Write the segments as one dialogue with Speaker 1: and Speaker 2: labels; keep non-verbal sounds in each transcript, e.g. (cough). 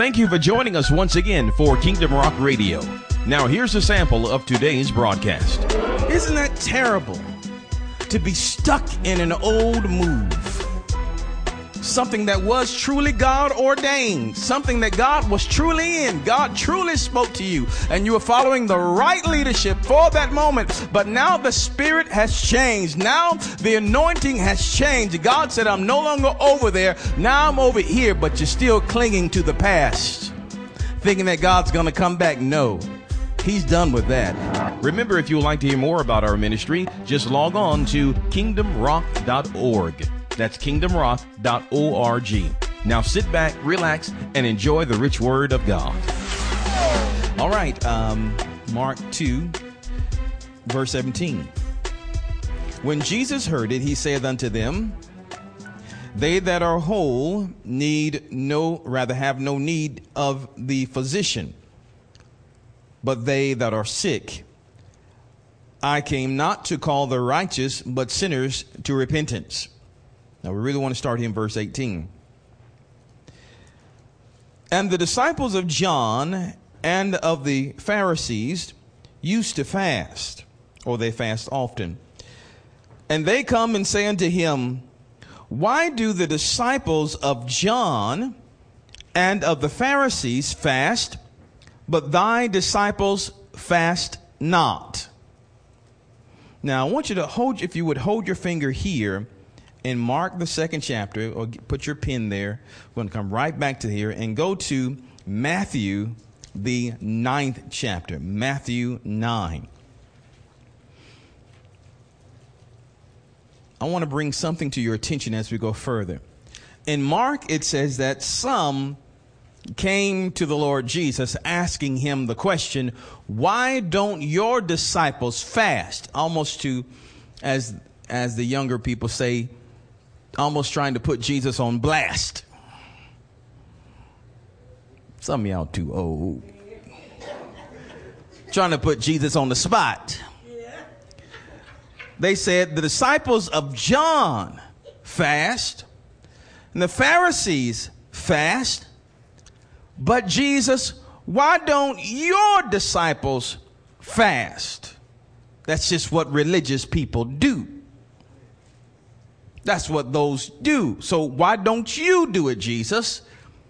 Speaker 1: Thank you for joining us once again for Kingdom Rock Radio. Now, here's a sample of today's broadcast.
Speaker 2: Isn't that terrible to be stuck in an old move? Something that was truly God ordained, something that God was truly in. God truly spoke to you, and you were following the right leadership for that moment. But now the Spirit has changed. Now the anointing has changed. God said, I'm no longer over there. Now I'm over here, but you're still clinging to the past, thinking that God's going to come back. No. He's done with that.
Speaker 1: Remember, if you would like to hear more about our ministry, just log on to kingdomrock.org. That's kingdomrock.org. Now sit back, relax, and enjoy the rich word of God.
Speaker 2: All right, um, Mark 2, verse 17. When Jesus heard it, he saith unto them, They that are whole need no, rather have no need of the physician, but they that are sick. I came not to call the righteous, but sinners to repentance. Now, we really want to start here in verse 18. And the disciples of John and of the Pharisees used to fast, or they fast often. And they come and say unto him, Why do the disciples of John and of the Pharisees fast, but thy disciples fast not? Now, I want you to hold, if you would hold your finger here in Mark, the second chapter, or put your pen there. We're going to come right back to here and go to Matthew, the ninth chapter. Matthew 9. I want to bring something to your attention as we go further. In Mark, it says that some came to the Lord Jesus asking him the question, Why don't your disciples fast? Almost to, as, as the younger people say, almost trying to put Jesus on blast. Some of y'all too old. Trying to put Jesus on the spot. They said the disciples of John fast, and the Pharisees fast, but Jesus, why don't your disciples fast? That's just what religious people do. That's what those do. So why don't you do it, Jesus?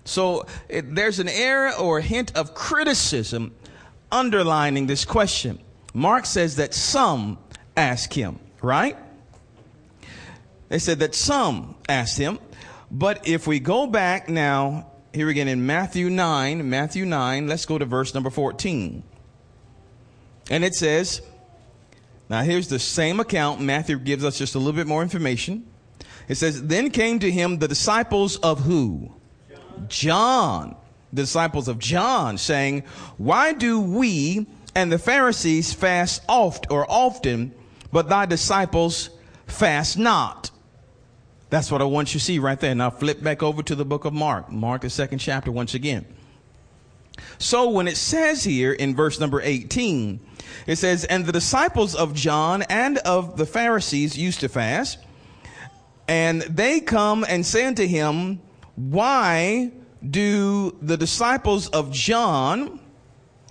Speaker 2: So it, there's an error or a hint of criticism underlining this question. Mark says that some ask him, right? They said that some asked him. But if we go back now, here again in Matthew 9, Matthew 9, let's go to verse number 14. And it says, now here's the same account. Matthew gives us just a little bit more information. It says, Then came to him the disciples of who? John. John. The disciples of John, saying, Why do we and the Pharisees fast oft or often, but thy disciples fast not? That's what I want you to see right there. Now flip back over to the book of Mark. Mark, the second chapter, once again. So when it says here in verse number 18, it says, And the disciples of John and of the Pharisees used to fast and they come and say unto him, Why do the disciples of John,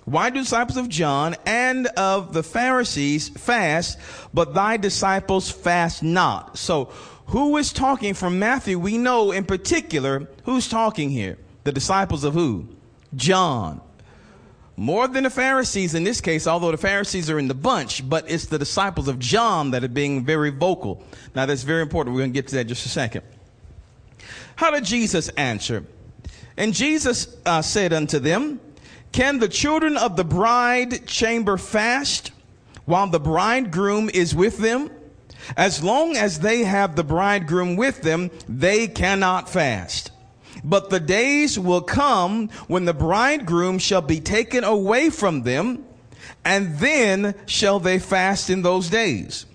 Speaker 2: why do disciples of John and of the Pharisees fast, but thy disciples fast not? So, who is talking from Matthew? We know in particular who's talking here. The disciples of who? John more than the Pharisees in this case, although the Pharisees are in the bunch, but it's the disciples of John that are being very vocal. Now, that's very important. We're going to get to that just a second. How did Jesus answer? And Jesus uh, said unto them, Can the children of the bride chamber fast while the bridegroom is with them? As long as they have the bridegroom with them, they cannot fast. But the days will come when the bridegroom shall be taken away from them, and then shall they fast in those days.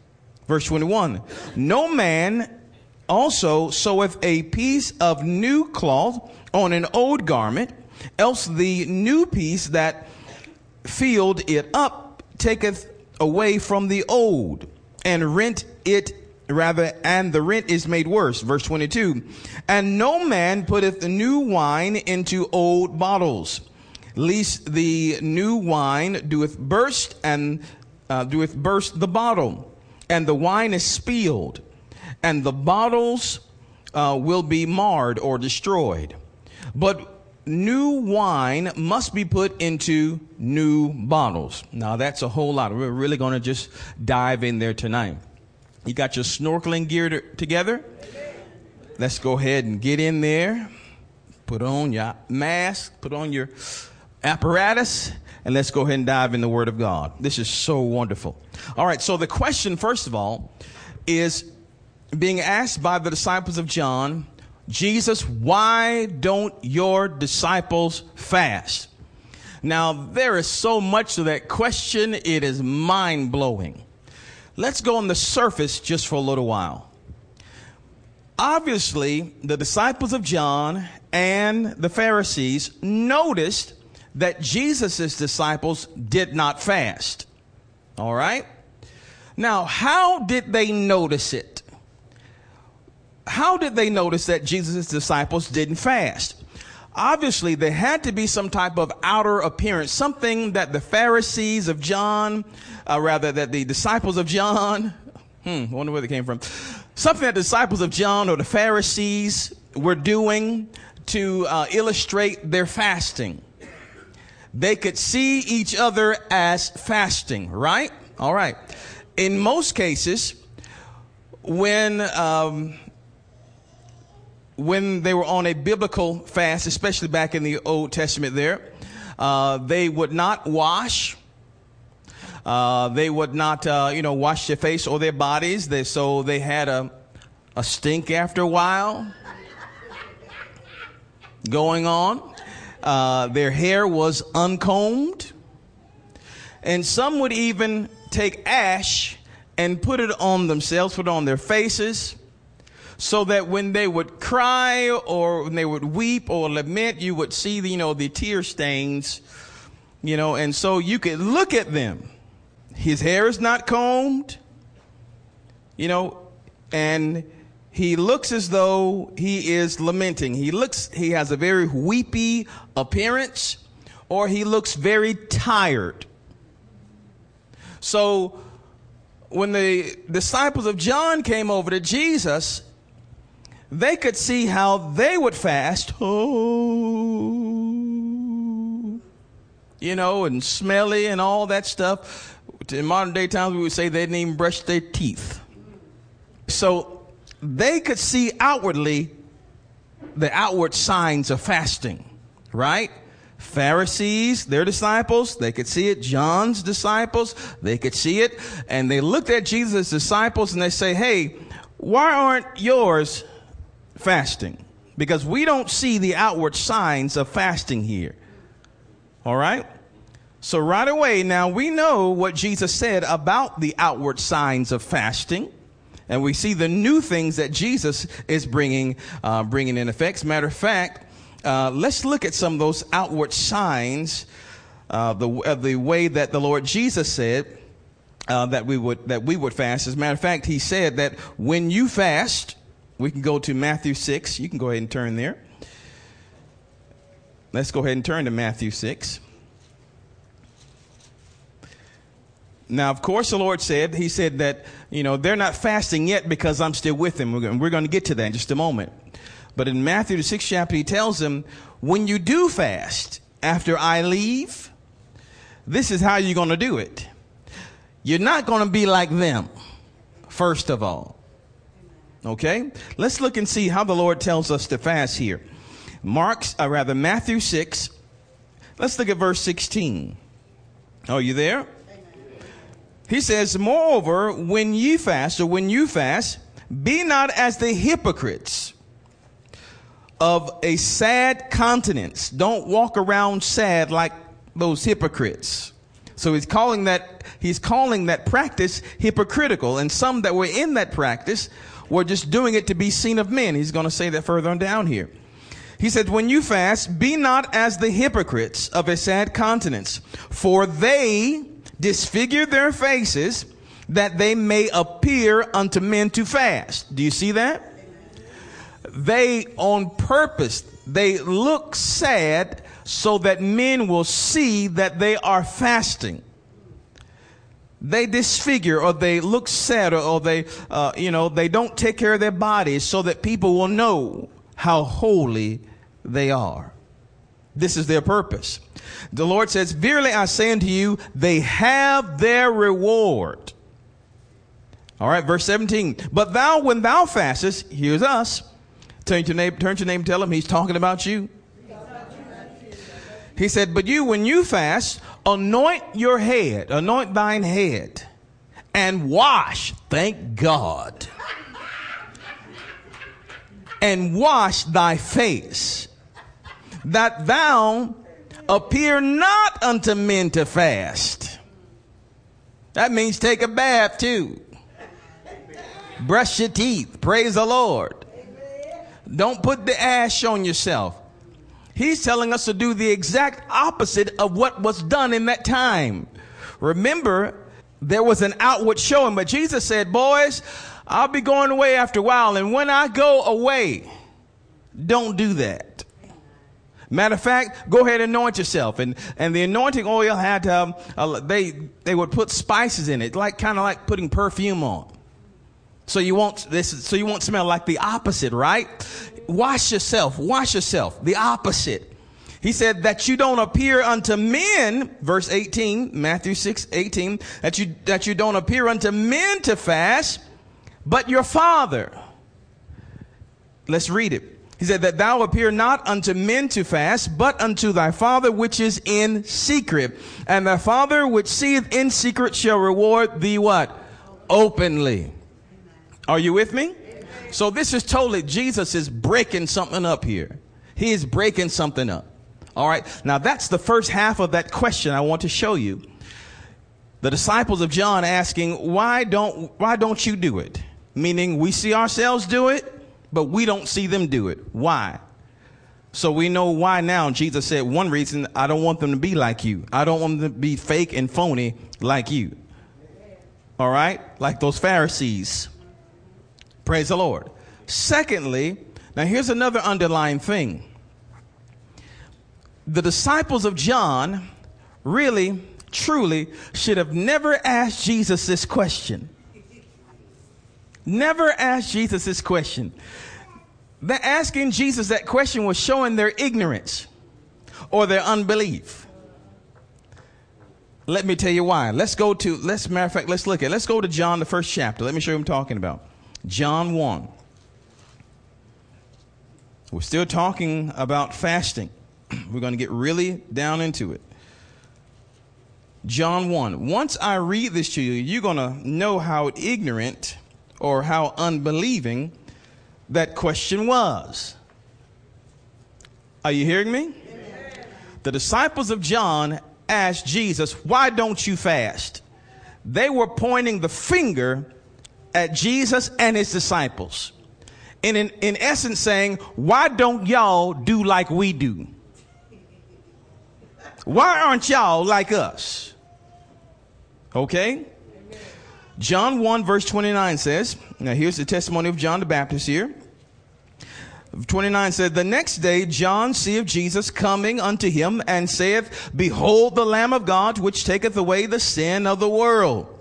Speaker 2: Verse 21 No man also seweth a piece of new cloth on an old garment, else the new piece that filled it up taketh away from the old, and rent it rather, and the rent is made worse. Verse 22. And no man putteth the new wine into old bottles, lest the new wine doeth burst and uh, doeth burst the bottle, and the wine is spilled, and the bottles uh, will be marred or destroyed. But new wine must be put into new bottles. Now that's a whole lot. We're really going to just dive in there tonight. You got your snorkeling gear to, together? Let's go ahead and get in there. Put on your mask, put on your apparatus, and let's go ahead and dive in the Word of God. This is so wonderful. All right, so the question, first of all, is being asked by the disciples of John, Jesus, why don't your disciples fast? Now, there is so much to that question, it is mind blowing. Let's go on the surface just for a little while. Obviously, the disciples of John and the Pharisees noticed that Jesus' disciples did not fast. All right? Now, how did they notice it? How did they notice that Jesus' disciples didn't fast? Obviously, there had to be some type of outer appearance, something that the Pharisees of John, uh, rather, that the disciples of John, (laughs) hmm, I wonder where they came from, something that the disciples of John or the Pharisees were doing to uh, illustrate their fasting. They could see each other as fasting, right? All right. In most cases, when um, when they were on a biblical fast, especially back in the Old Testament, there, uh, they would not wash. Uh, they would not, uh, you know, wash their face or their bodies. They, so they had a, a stink after a while going on. Uh, their hair was uncombed. And some would even take ash and put it on themselves, put it on their faces so that when they would cry or when they would weep or lament, you would see the, you know, the tear stains, you know, and so you could look at them. His hair is not combed, you know, and he looks as though he is lamenting. He looks, he has a very weepy appearance or he looks very tired. So when the disciples of John came over to Jesus, they could see how they would fast. Oh, you know, and smelly and all that stuff. In modern day times, we would say they didn't even brush their teeth. So they could see outwardly the outward signs of fasting, right? Pharisees, their disciples, they could see it. John's disciples, they could see it. And they looked at Jesus' disciples and they say, Hey, why aren't yours fasting because we don't see the outward signs of fasting here. All right? So, right away, now we know what Jesus said about the outward signs of fasting. And we see the new things that Jesus is bringing, uh, bringing in effects. Matter of fact, uh, let's look at some of those outward signs, uh, the, uh, the way that the Lord Jesus said uh, that we would that we would fast. As a matter of fact, He said that when you fast, we can go to Matthew 6. You can go ahead and turn there. Let's go ahead and turn to Matthew 6. Now, of course, the Lord said, He said that, you know, they're not fasting yet because I'm still with them. We're going to get to that in just a moment. But in Matthew, the sixth chapter, He tells them, when you do fast after I leave, this is how you're going to do it. You're not going to be like them, first of all. Okay? Let's look and see how the Lord tells us to fast here. Mark's, or uh, rather, Matthew 6. Let's look at verse 16. Are you there? He says, Moreover, when ye fast, or when you fast, be not as the hypocrites of a sad countenance. Don't walk around sad like those hypocrites. So he's calling that, he's calling that practice hypocritical. And some that were in that practice were just doing it to be seen of men. He's going to say that further on down here. He said, When you fast, be not as the hypocrites of a sad countenance, for they disfigure their faces that they may appear unto men to fast. Do you see that? They on purpose, they look sad so that men will see that they are fasting. They disfigure or they look sad or, they, uh, you know, they don't take care of their bodies so that people will know how holy they are. This is their purpose. The Lord says, Verily I say unto you, they have their reward. All right, verse 17. But thou, when thou fastest, here's us. Turn to your name, turn to your name, tell him he's talking about you. He said, But you, when you fast, anoint your head, anoint thine head, and wash, thank God, and wash thy face, that thou appear not unto men to fast. That means take a bath too. Brush your teeth. Praise the Lord. Don't put the ash on yourself. He's telling us to do the exact opposite of what was done in that time. Remember, there was an outward showing, but Jesus said, boys, I'll be going away after a while. And when I go away, don't do that. Matter of fact, go ahead and anoint yourself. And, and the anointing oil had, um, they, they would put spices in it, like, kind of like putting perfume on. So you won't, this, so you won't smell like the opposite, right? Wash yourself, wash yourself. The opposite. He said that you don't appear unto men, verse 18, Matthew 6, 18, that you, that you don't appear unto men to fast, but your father. Let's read it. He said that thou appear not unto men to fast, but unto thy father which is in secret. And thy father which seeth in secret shall reward thee what? Openly. Are you with me? So this is totally, Jesus is breaking something up here. He is breaking something up. All right. Now that's the first half of that question I want to show you. The disciples of John asking, why don't, why don't you do it? Meaning we see ourselves do it, but we don't see them do it. Why? So we know why now. Jesus said, one reason, I don't want them to be like you. I don't want them to be fake and phony like you. All right? Like those Pharisees. Praise the Lord. Secondly, now here's another underlying thing. The disciples of John really, truly should have never asked Jesus this question. Never asked Jesus this question. The asking Jesus that question was showing their ignorance or their unbelief. Let me tell you why. Let's go to, let's, matter of fact, let's look at, let's go to John, the first chapter. Let me show you what I'm talking about. John 1. We're still talking about fasting. (clears throat) We're going to get really down into it. John 1. Once I read this to you, you're going to know how ignorant or how unbelieving that question was. Are you hearing me? Amen. The disciples of John asked Jesus, Why don't you fast? They were pointing the finger at Jesus and his disciples. And in, in essence saying, why don't y'all do like we do? Why aren't y'all like us? Okay? John 1 verse 29 says, now here's the testimony of John the Baptist here. 29 said, The next day John seeth Jesus coming unto him and saith, Behold the Lamb of God which taketh away the sin of the world.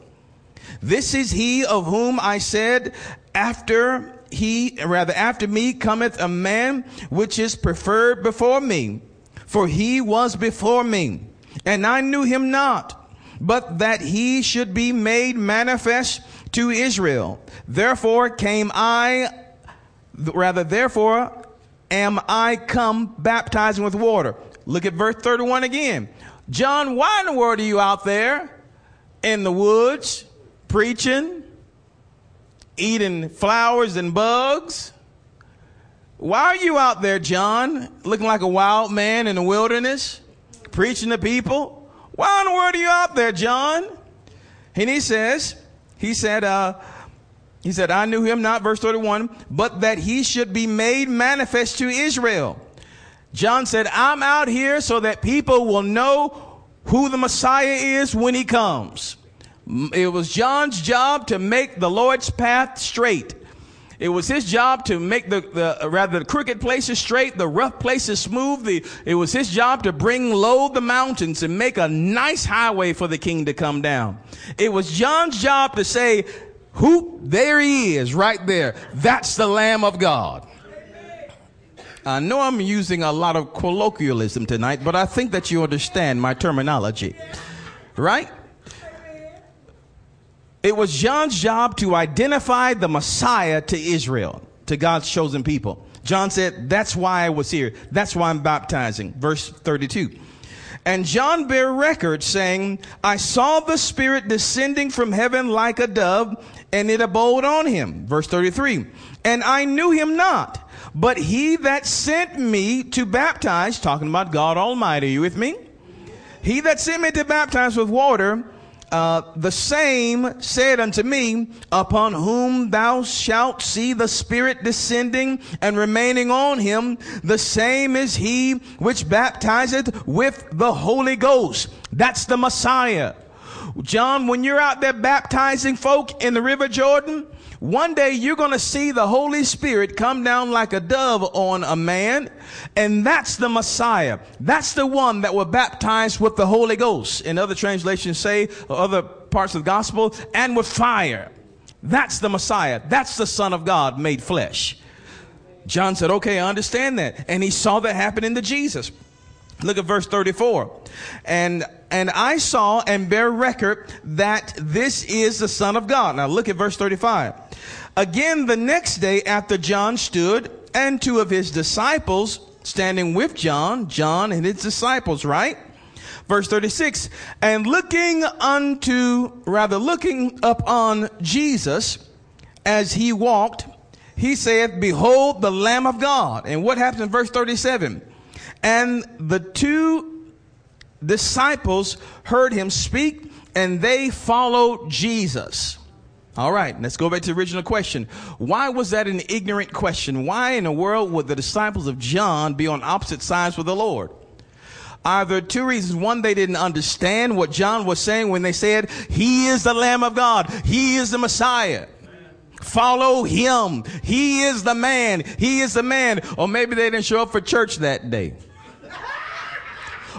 Speaker 2: This is he of whom I said, after he, rather after me cometh a man which is preferred before me, for he was before me, and I knew him not, but that he should be made manifest to Israel. Therefore came I, rather therefore am I come baptizing with water. Look at verse 31 again. John, why in the world are you out there in the woods? Preaching, eating flowers and bugs. Why are you out there, John, looking like a wild man in the wilderness, preaching to people? Why in the world are you out there, John? And he says, he said, uh, he said, I knew him not, verse 31, but that he should be made manifest to Israel. John said, I'm out here so that people will know who the Messiah is when he comes. It was John's job to make the Lord's path straight. It was his job to make the, the rather the crooked places straight, the rough places smooth. The, it was his job to bring low the mountains and make a nice highway for the king to come down. It was John's job to say, who, there he is, right there. That's the Lamb of God. I know I'm using a lot of colloquialism tonight, but I think that you understand my terminology. Right? It was John's job to identify the Messiah to Israel, to God's chosen people. John said, That's why I was here. That's why I'm baptizing. Verse 32. And John bare record saying, I saw the Spirit descending from heaven like a dove, and it abode on him. Verse 33. And I knew him not, but he that sent me to baptize, talking about God Almighty, you with me? He that sent me to baptize with water, uh, the same said unto me, upon whom thou shalt see the Spirit descending and remaining on him, the same is he which baptizeth with the Holy Ghost. That's the Messiah. John, when you're out there baptizing folk in the River Jordan, one day you're going to see the Holy Spirit come down like a dove on a man, and that's the Messiah. That's the one that will baptize with the Holy Ghost. In other translations say, other parts of the gospel, and with fire. That's the Messiah. That's the Son of God made flesh. John said, okay, I understand that. And he saw that happen in the Jesus. Look at verse 34. And, and I saw and bear record that this is the Son of God. Now look at verse 35. Again, the next day after John stood and two of his disciples standing with John, John and his disciples, right? Verse 36, and looking unto, rather looking up on Jesus as he walked, he said, behold the Lamb of God. And what happens in verse 37? And the two disciples heard him speak and they followed Jesus. All right, let's go back to the original question. Why was that an ignorant question? Why in the world would the disciples of John be on opposite sides with the Lord? Are there two reasons. One, they didn't understand what John was saying when they said, He is the Lamb of God. He is the Messiah. Follow him. He is the man. He is the man. Or maybe they didn't show up for church that day.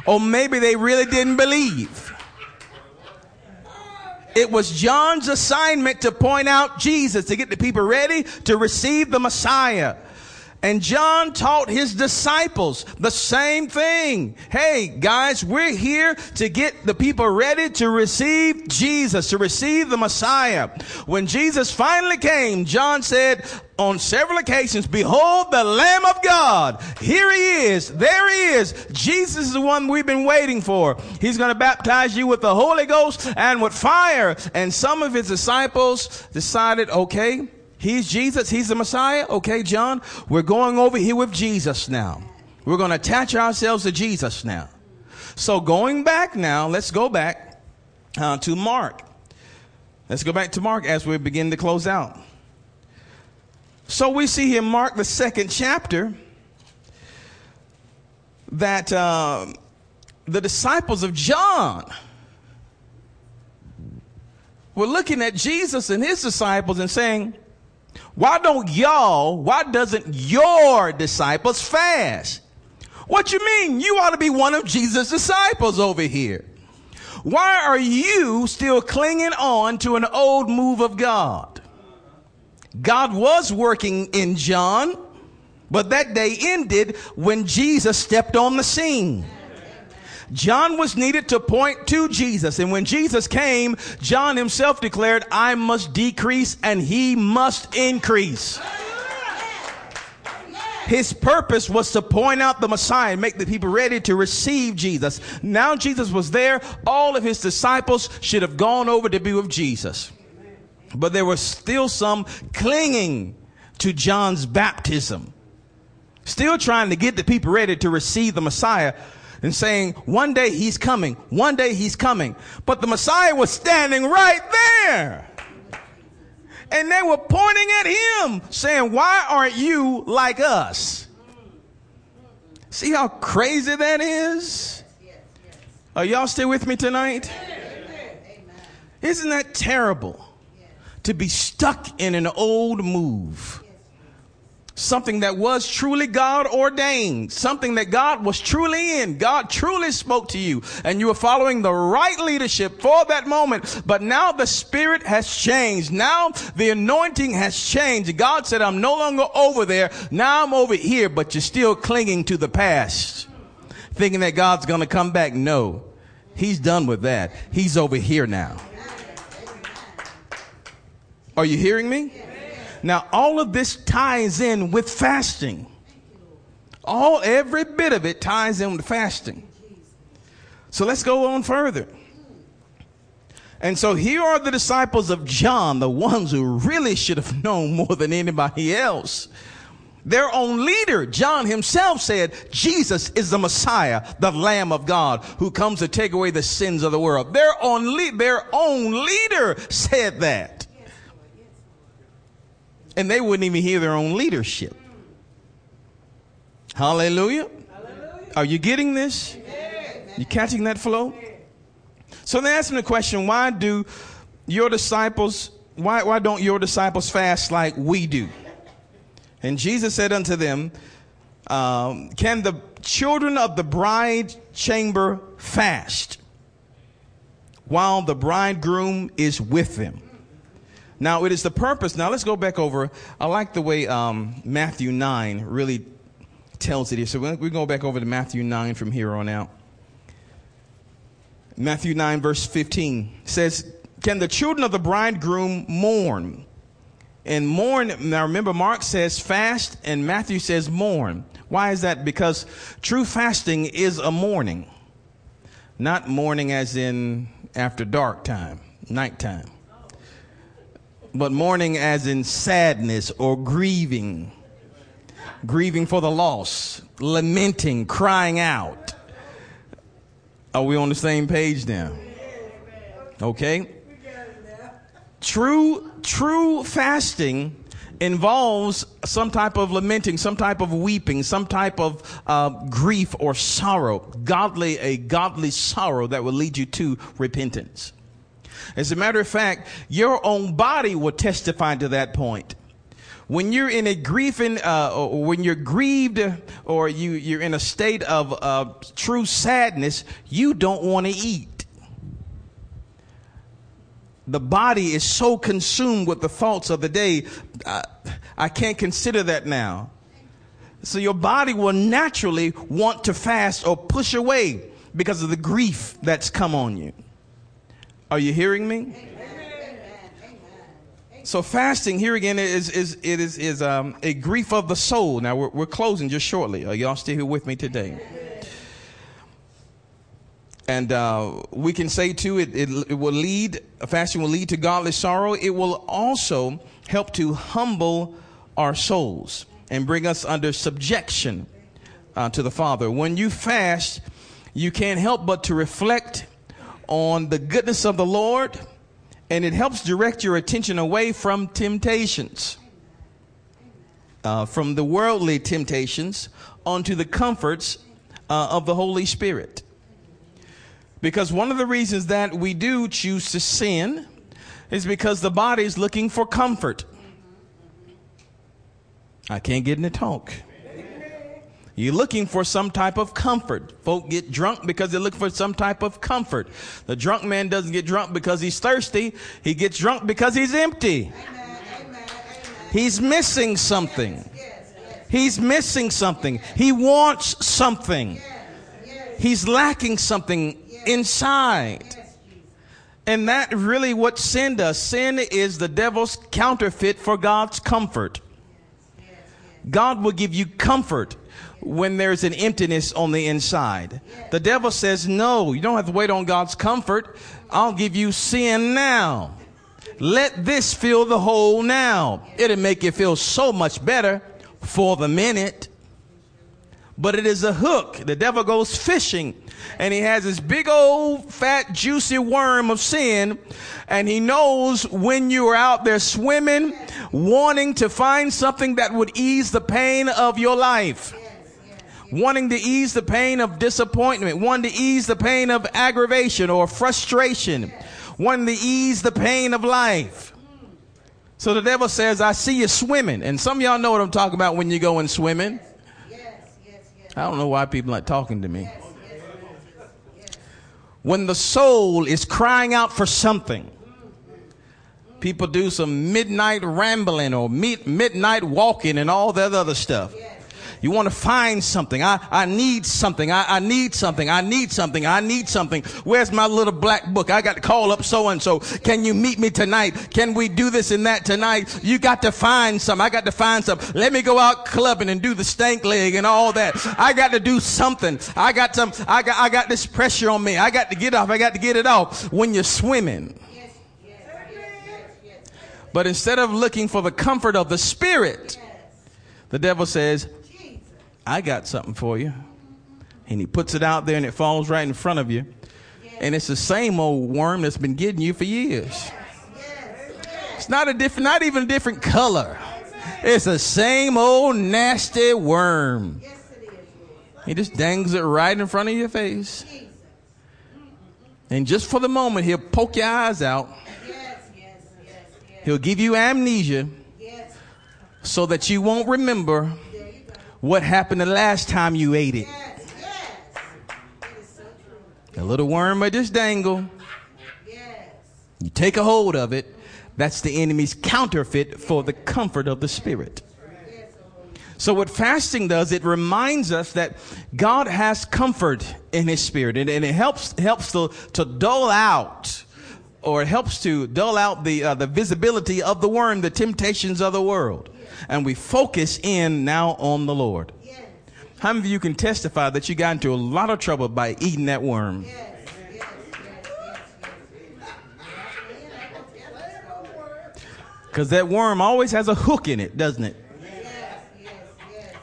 Speaker 2: Or maybe they really didn't believe. It was John's assignment to point out Jesus, to get the people ready to receive the Messiah. And John taught his disciples the same thing. Hey, guys, we're here to get the people ready to receive Jesus, to receive the Messiah. When Jesus finally came, John said on several occasions, behold the Lamb of God. Here he is. There he is. Jesus is the one we've been waiting for. He's going to baptize you with the Holy Ghost and with fire. And some of his disciples decided, okay, He's Jesus. He's the Messiah. Okay, John, we're going over here with Jesus now. We're going to attach ourselves to Jesus now. So going back now, let's go back uh, to Mark. Let's go back to Mark as we begin to close out. So we see here, Mark, the second chapter, that uh, the disciples of John were looking at Jesus and his disciples and saying, why don't y'all, why doesn't your disciples fast? What you mean? You ought to be one of Jesus' disciples over here. Why are you still clinging on to an old move of God? God was working in John, but that day ended when Jesus stepped on the scene. John was needed to point to Jesus. And when Jesus came, John himself declared, I must decrease and he must increase. His purpose was to point out the Messiah and make the people ready to receive Jesus. Now Jesus was there. All of his disciples should have gone over to be with Jesus. But there was still some clinging to John's baptism. Still trying to get the people ready to receive the Messiah and saying, one day he's coming, one day he's coming. But the Messiah was standing right there. And they were pointing at him, saying, Why aren't you like us? See how crazy that is? Are y'all still with me tonight? Isn't that terrible? To be stuck in an old move. Something that was truly God ordained. Something that God was truly in. God truly spoke to you and you were following the right leadership for that moment. But now the spirit has changed. Now the anointing has changed. God said, I'm no longer over there. Now I'm over here, but you're still clinging to the past. Thinking that God's going to come back. No, he's done with that. He's over here now. Are you hearing me? Now, all of this ties in with fasting. All, every bit of it ties in with fasting. So let's go on further. And so here are the disciples of John, the ones who really should have known more than anybody else. Their own leader, John himself said, Jesus is the Messiah, the Lamb of God, who comes to take away the sins of the world. Their own, le- their own leader said that and they wouldn't even hear their own leadership. Hallelujah. Hallelujah. Are you getting this? You catching that flow? So they asked him the question, why do your disciples, why, why don't your disciples fast like we do? And Jesus said unto them, um, can the children of the bride chamber fast while the bridegroom is with them? Now, it is the purpose. Now, let's go back over. I like the way um, Matthew 9 really tells it here. So we go back over to Matthew 9 from here on out. Matthew 9, verse 15 says, Can the children of the bridegroom mourn? And mourn, now remember, Mark says fast, and Matthew says mourn. Why is that? Because true fasting is a mourning, not mourning as in after dark time, nighttime but mourning as in sadness or grieving, grieving for the loss, lamenting, crying out. Are we on the same page now? Okay. True, true fasting involves some type of lamenting, some type of weeping, some type of uh, grief or sorrow, godly, a godly sorrow that will lead you to repentance. As a matter of fact, your own body will testify to that point. When you're in a grieving, uh, or when you're grieved, or you, you're in a state of uh, true sadness, you don't want to eat. The body is so consumed with the thoughts of the day, I can't consider that now. So your body will naturally want to fast or push away because of the grief that's come on you. Are you hearing me? So fasting here again is is it is is um, a grief of the soul. Now we're, we're closing just shortly. Are y'all still here with me today? And uh, we can say too, it, it, it will lead fasting will lead to godly sorrow. It will also help to humble our souls and bring us under subjection uh, to the Father. When you fast, you can't help but to reflect on the goodness of the Lord, and it helps direct your attention away from temptations, uh, from the worldly temptations, onto the comforts uh, of the Holy Spirit. Because one of the reasons that we do choose to sin is because the body is looking for comfort. I can't get in the talk. You're looking for some type of comfort. Folk get drunk because they look for some type of comfort. The drunk man doesn't get drunk because he's thirsty. He gets drunk because he's empty. He's missing something. He's missing something. He wants something. He's lacking something inside. And that really what sin does. Sin is the devil's counterfeit for God's comfort. God will give you comfort when there's an emptiness on the inside. The devil says, no, you don't have to wait on God's comfort. I'll give you sin now. Let this fill the hole now. It'll make you feel so much better for the minute. But it is a hook. The devil goes fishing and he has this big old fat juicy worm of sin and he knows when you are out there swimming wanting to find something that would ease the pain of your life wanting to ease the pain of disappointment, wanting to ease the pain of aggravation or frustration, wanting to ease the pain of life. So the devil says, I see you swimming. And some of y'all know what I'm talking about when you go in swimming. I don't know why people aren't talking to me. When the soul is crying out for something, mm-hmm. people do some midnight rambling or meet midnight walking and all that other stuff. You want to find something. I, I need something. I, I need something. I need something. I need something. Where's my little black book? I got to call up so and so. Can you meet me tonight? Can we do this and that tonight? You got to find some. I got to find some. Let me go out clubbing and do the stank leg and all that. I got to do something. I got some, I got, I got this pressure on me. I got to get off. I got to get it off when you're swimming. But instead of looking for the comfort of the spirit, the devil says, I got something for you. And he puts it out there and it falls right in front of you. And it's the same old worm that's been getting you for years. It's not a different, not even a different color. It's the same old nasty worm. He just dangles it right in front of your face. And just for the moment, he'll poke your eyes out. He'll give you amnesia so that you won't remember what happened the last time you ate it. Yes, yes. A little worm may just dangle. Yes. You take a hold of it. That's the enemy's counterfeit for the comfort of the spirit. So what fasting does, it reminds us that God has comfort in his spirit and, and it helps, helps to, to dull out or it helps to dull out the, uh, the visibility of the worm, the temptations of the world and we focus in now on the Lord. Yes. How many of you can testify that you got into a lot of trouble by eating that worm? Yes. Because that worm always has a hook in it, doesn't it?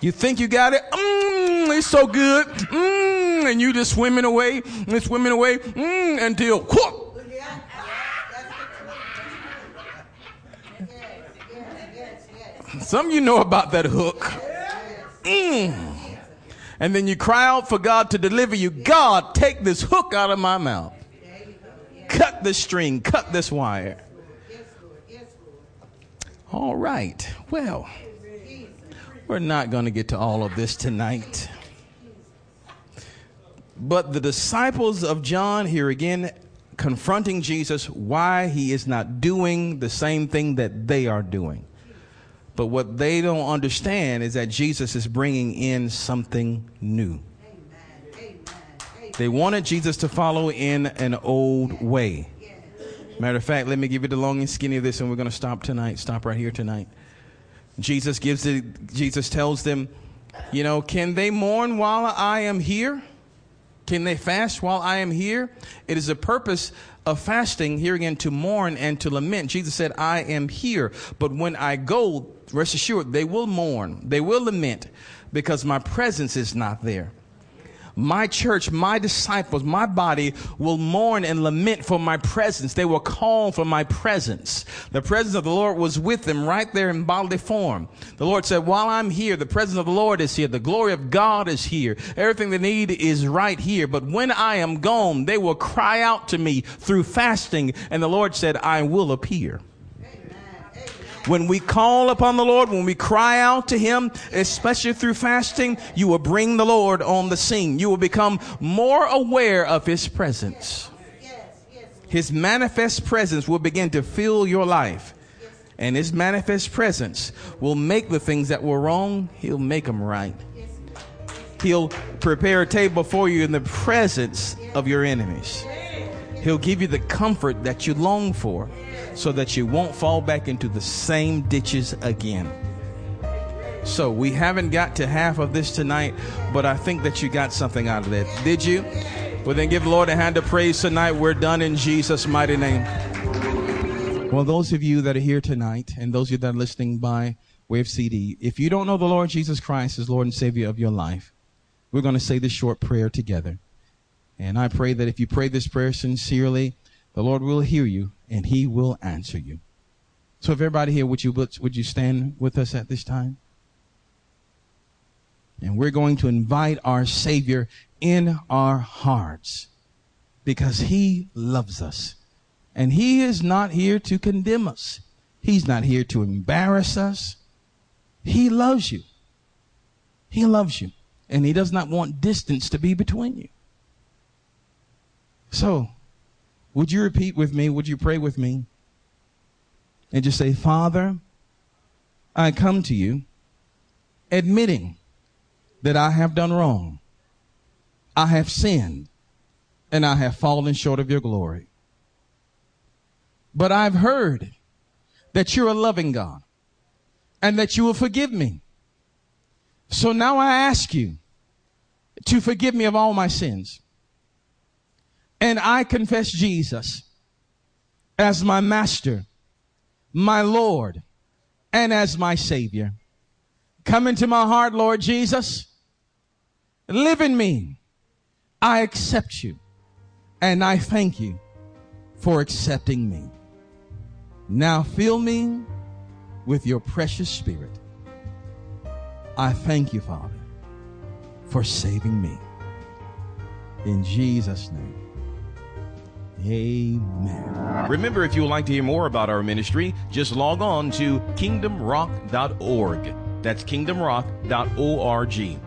Speaker 2: You think you got it? Mmm, it's so good. Mmm, and you just swimming away and swimming away mmm, until whoop, Some of you know about that hook. Mm. And then you cry out for God to deliver you. God, take this hook out of my mouth. Cut this string, cut this wire. All right. Well, we're not going to get to all of this tonight. But the disciples of John, here again, confronting Jesus why he is not doing the same thing that they are doing. But what they don't understand is that Jesus is bringing in something new. They wanted Jesus to follow in an old way. Matter of fact, let me give you the long and skinny of this, and we're going to stop tonight. Stop right here tonight. Jesus gives it. Jesus tells them, you know, can they mourn while I am here? Can they fast while I am here? It is a purpose of fasting here again to mourn and to lament. Jesus said, I am here, but when I go, rest assured, they will mourn, they will lament because my presence is not there my church, my disciples, my body will mourn and lament for my presence. They will call for my presence. The presence of the Lord was with them right there in bodily form. The Lord said, while I'm here, the presence of the Lord is here. The glory of God is here. Everything they need is right here. But when I am gone, they will cry out to me through fasting. And the Lord said, I will appear. When we call upon the Lord, when we cry out to Him, especially through fasting, you will bring the Lord on the scene. You will become more aware of His presence. His manifest presence will begin to fill your life. And His manifest presence will make the things that were wrong, He'll make them right. He'll prepare a table for you in the presence of your enemies. He'll give you the comfort that you long for so that you won't fall back into the same ditches again. So we haven't got to half of this tonight, but I think that you got something out of that. Did you? Well, then give the Lord a hand of praise tonight. We're done in Jesus' mighty name. Well, those of you that are here tonight and those of you that are listening by way of CD, if you don't know the Lord Jesus Christ as Lord and Savior of your life, we're going to say this short prayer together. And I pray that if you pray this prayer sincerely, the Lord will hear you and he will answer you. So if everybody here, would you, would you stand with us at this time? And we're going to invite our Savior in our hearts because he loves us And he is not here to condemn us. He's not here to embarrass us. He loves you. He loves you. And he does not want distance to be between you. So, would you repeat with me? Would you pray with me? And just say, Father, I come to you admitting that I have done wrong. I have sinned and I have fallen short of your glory. But I've heard that you're a loving God and that you will forgive me. So now I ask you to forgive me of all my sins. And I confess Jesus as my master, my Lord, and as my Savior. Come into my heart, Lord Jesus. Live in me. I accept you. And I thank you for accepting me. Now fill me with your precious spirit. I thank you, Father, for saving me. In Jesus' name. Amen.
Speaker 1: Remember, if you would like to hear more about our ministry, just log on to kingdomrock.org. That's kingdomrock.org.